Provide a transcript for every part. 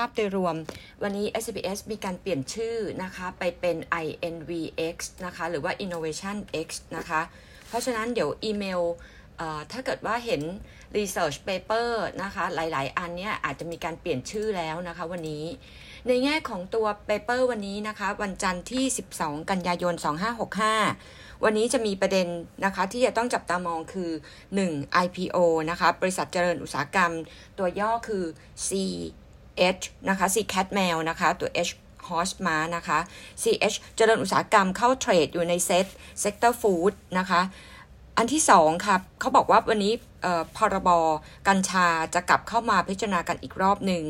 าพโดยรวม วันนี้ SBS มีการเปลี่ยนชื่อนะคะ ไปเป็น INVX นะคะ หรือว่า Innovation X นะคะ เพราะฉะนั้นเดี๋ยวอีเมลถ้าเกิดว่าเห็น research paper นะคะ หลาย ๆ อันเนี้ยอาจจะมีการเปลี่ยนชื่อแล้วนะคะวันนี้ ในแง่ของตัว paper วันนี้นะคะ วันจันทร์ที่ 12 กันยายน 2565 วันนี้จะมีประเด็นนะคะที่จะต้องจับตามองคือ 1. IPO นะคะ บริษัทเจริญอุตสาหกรรม ตัวย่อคือ c CH นะคะ C Cat Mail นะคะ ตัว H Horse มานะคะ CH เจริญอุตสาหกรรมเข้า trade อยู่ใน SET sector food นะคะ อันที่สองครับเขาบอกว่าวันนี้พรบกัญชาจะกลับเข้ามาพิจารณากันอีกรอบหนึ่ง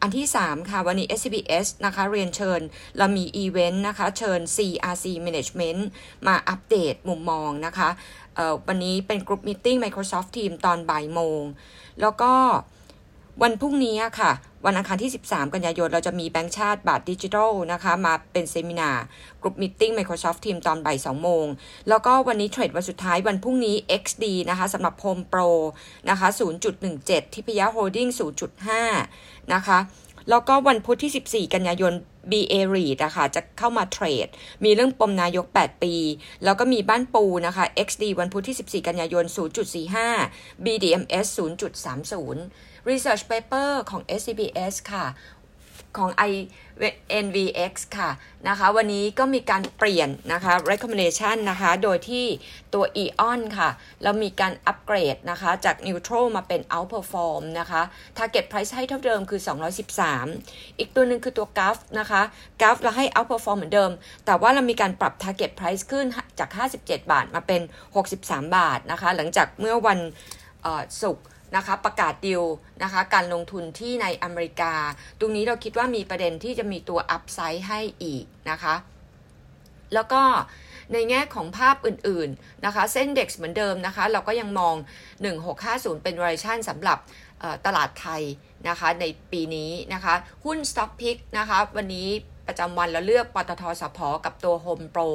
อันที่สามค่ะ วันนี้ SCBS นะคะ เรียนเชิญเรามีอีเวนต์นะคะ เชิญ CRC Management มาอัปเดตมุมมองนะคะวันนี้เป็น group meeting Microsoft Team ตอนบ่ายโมง แล้วก็ วันพรุ่งนี้ค่ะ วันอังคารที่ 13 กันยายน เราจะมีแบงก์ชาติบาทดิจิทัลนะคะ มาเป็น seminar group meeting Microsoft Team ตอนบ่าย2โมง แล้วก็วันนี้ trade วันสุดท้ายวันพรุ่งนี้ XD นะคะสำหรับ Home Pro นะคะ 0.17 ทิพยาโฮลดิ้ง0.5 นะคะ แล้วก็วันพุธที่่ 14 กันยายน BA REIT นะคะจะเข้ามาเทรด มีเรื่องปมนายก 8 ปี แล้วก็มีบ้านปูนะคะ XD วันพุธที่ 14 กันยายน 0.45 BDMs 0.30 Research Paper ของ SCBS ค่ะ ของ INVX ค่ะนะคะ วันนี้ก็มีการเปลี่ยนนะคะ recommendation นะคะ โดยที่ตัว EON ค่ะ เรามีการอัปเกรดนะคะ จาก neutral มาเป็น outperform นะคะ target price ให้เท่าเดิมคือ 213 อีกตัวหนึ่งคือตัว GAF นะคะ GAF เราให้ outperform เหมือนเดิม แต่ว่าเรามีการปรับ target price ขึ้นจาก 57 บาทมาเป็น 63 บาทนะคะ หลังจากเมื่อวันศุกร์ นะคะประกาศดิวนะคะการลงทุนที่ในอเมริกา ตรงนี้เราคิดว่ามีประเด็นที่จะมีตัวอัพไซด์ให้อีกนะคะแล้วก็ในแง่ของภาพอื่นๆนะคะเส้นเด็กเหมือนเดิมนะคะ เราก็ยังมอง 1650 เป็น v a r i a t i o n สำหรับตลาดไทยนะคะในปีนี้นะคะ หุ้น Stock Pick นะคะวันนี้ประจำวันเราเลือกปตทสพกับตัว Home Pro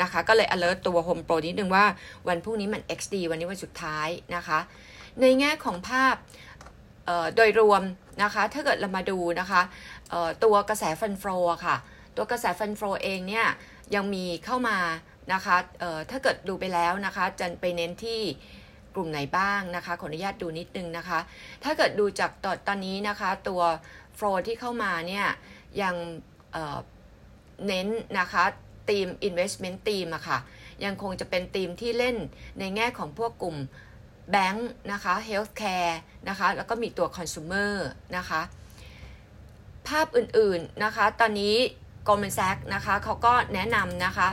นะคะ ก็เลย alert ตัว Home Pro นิดนึงว่าวันพรุ่งนี้มัน XD วันนี้วันสุดท้ายนะคะ ในแง่ของภาพโดยรวมนะคะถ้าเกิดเรามาดูนะคะตัวกระแสฟันโฟค่ะ ตัวกระแสฟันโฟเองเนี่ยยังมีเข้ามานะคะถ้าเกิดดูไปแล้วนะคะจะไปเน้นที่กลุ่มไหนบ้างนะคะขออนุญาตดูนิดนึงนะคะ ถ้าเกิดดูจากตอนตอนนี้นะคะตัว flow ที่เข้ามาเนี่ยยังเน้นนะคะทีม investment ทีมอะค่ะยังคงจะเป็นทีมที่เล่นในแง่ของพวกกลุ่ม แบงค์นะคะ healthcare นะคะแล้วก็มีตัว consumer นะคะภาพอื่นๆนะคะตอนนี้ Goldman Sachs นะคะเขาก็แนะนำนะคะ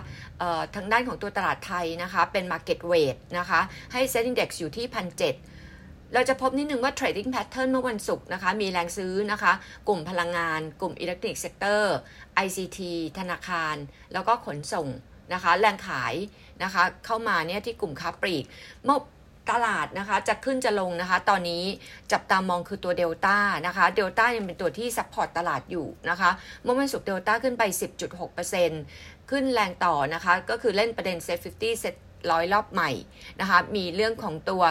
ทางด้านของตัวตลาดไทยนะคะเป็น Market Weight นะคะให้ Set Index อยู่ที่1,700เราจะพบนิดนึงว่า Trading Pattern เมื่อวันศุกร์นะคะ มีแรงซื้อนะคะ กลุ่มพลังงาน กลุ่ม Electronic Sector ICT ธนาคาร แล้วก็ขนส่งนะคะ แรงขายนะคะ เข้ามาเนี่ยที่กลุ่มค้าปลีกเมื่อ ตลาดนะคะจะขึ้นจะลงนะคะ ตอนนี้จับตามองคือตัวเดลต้านะคะเดลต้ายังเป็นตัวที่ support ตลาดอยู่นะคะ เมื่อวันศุกร์เดลต้าขึ้นไป 10.6%ขึ้นแรงต่อนะคะ ก็คือเล่นประเด็น SET50 SET ร้อยรอบใหม่นะคะ มีเรื่องของตัว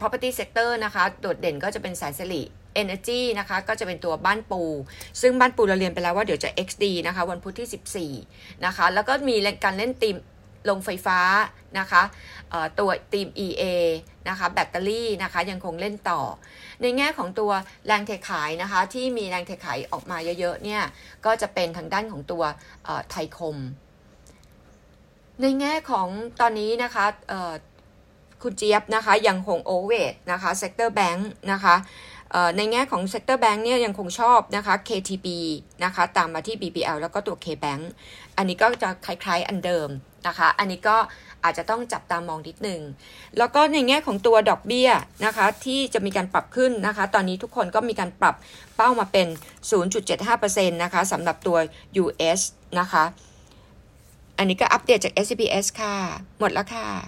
property sector นะคะ โดดเด่นก็จะเป็นแสนสิริ Energy นะคะ ก็จะเป็นตัวบ้านปู ซึ่งบ้านปูเราเรียนไปแล้วว่าเดี๋ยวจะ XD นะคะ วันพุธที่ 14 นะคะ แล้วก็มีการเล่นตีม ลงไฟฟ้านะคะตัวตีม EA นะคะแบตเตอรี่นะคะยังคงเล่นต่อ ในแง่ของตัวแรงเทขายนะคะที่มีแรงเทขายออกมาเยอะๆเนี่ยก็จะเป็นทางด้านของตัวไทยคม ในแง่ของตอนนี้นะคะคุณเจี๊ยบนะคะยังคง overweight นะคะ sector bank นะคะ ในแง่ของ sector bank เนี่ยยังคงชอบนะคะ KTB นะคะตามมาที่ BBL แล้วก็ตัว KBank อันนี้ก็จะคล้ายๆอันเดิมนะคะ อันนี้ก็อาจจะต้องจับตามองนิดนึงแล้วก็ในแง่ของตัวดอกเบี้ยนะคะที่จะมีการปรับขึ้นนะคะ ตอนนี้ทุกคนก็มีการปรับเป้ามาเป็น 0.75%นะคะสำหรับตัว US นะคะ อันนี้ก็อัปเดตจาก SBS ค่ะ หมดแล้วค่ะ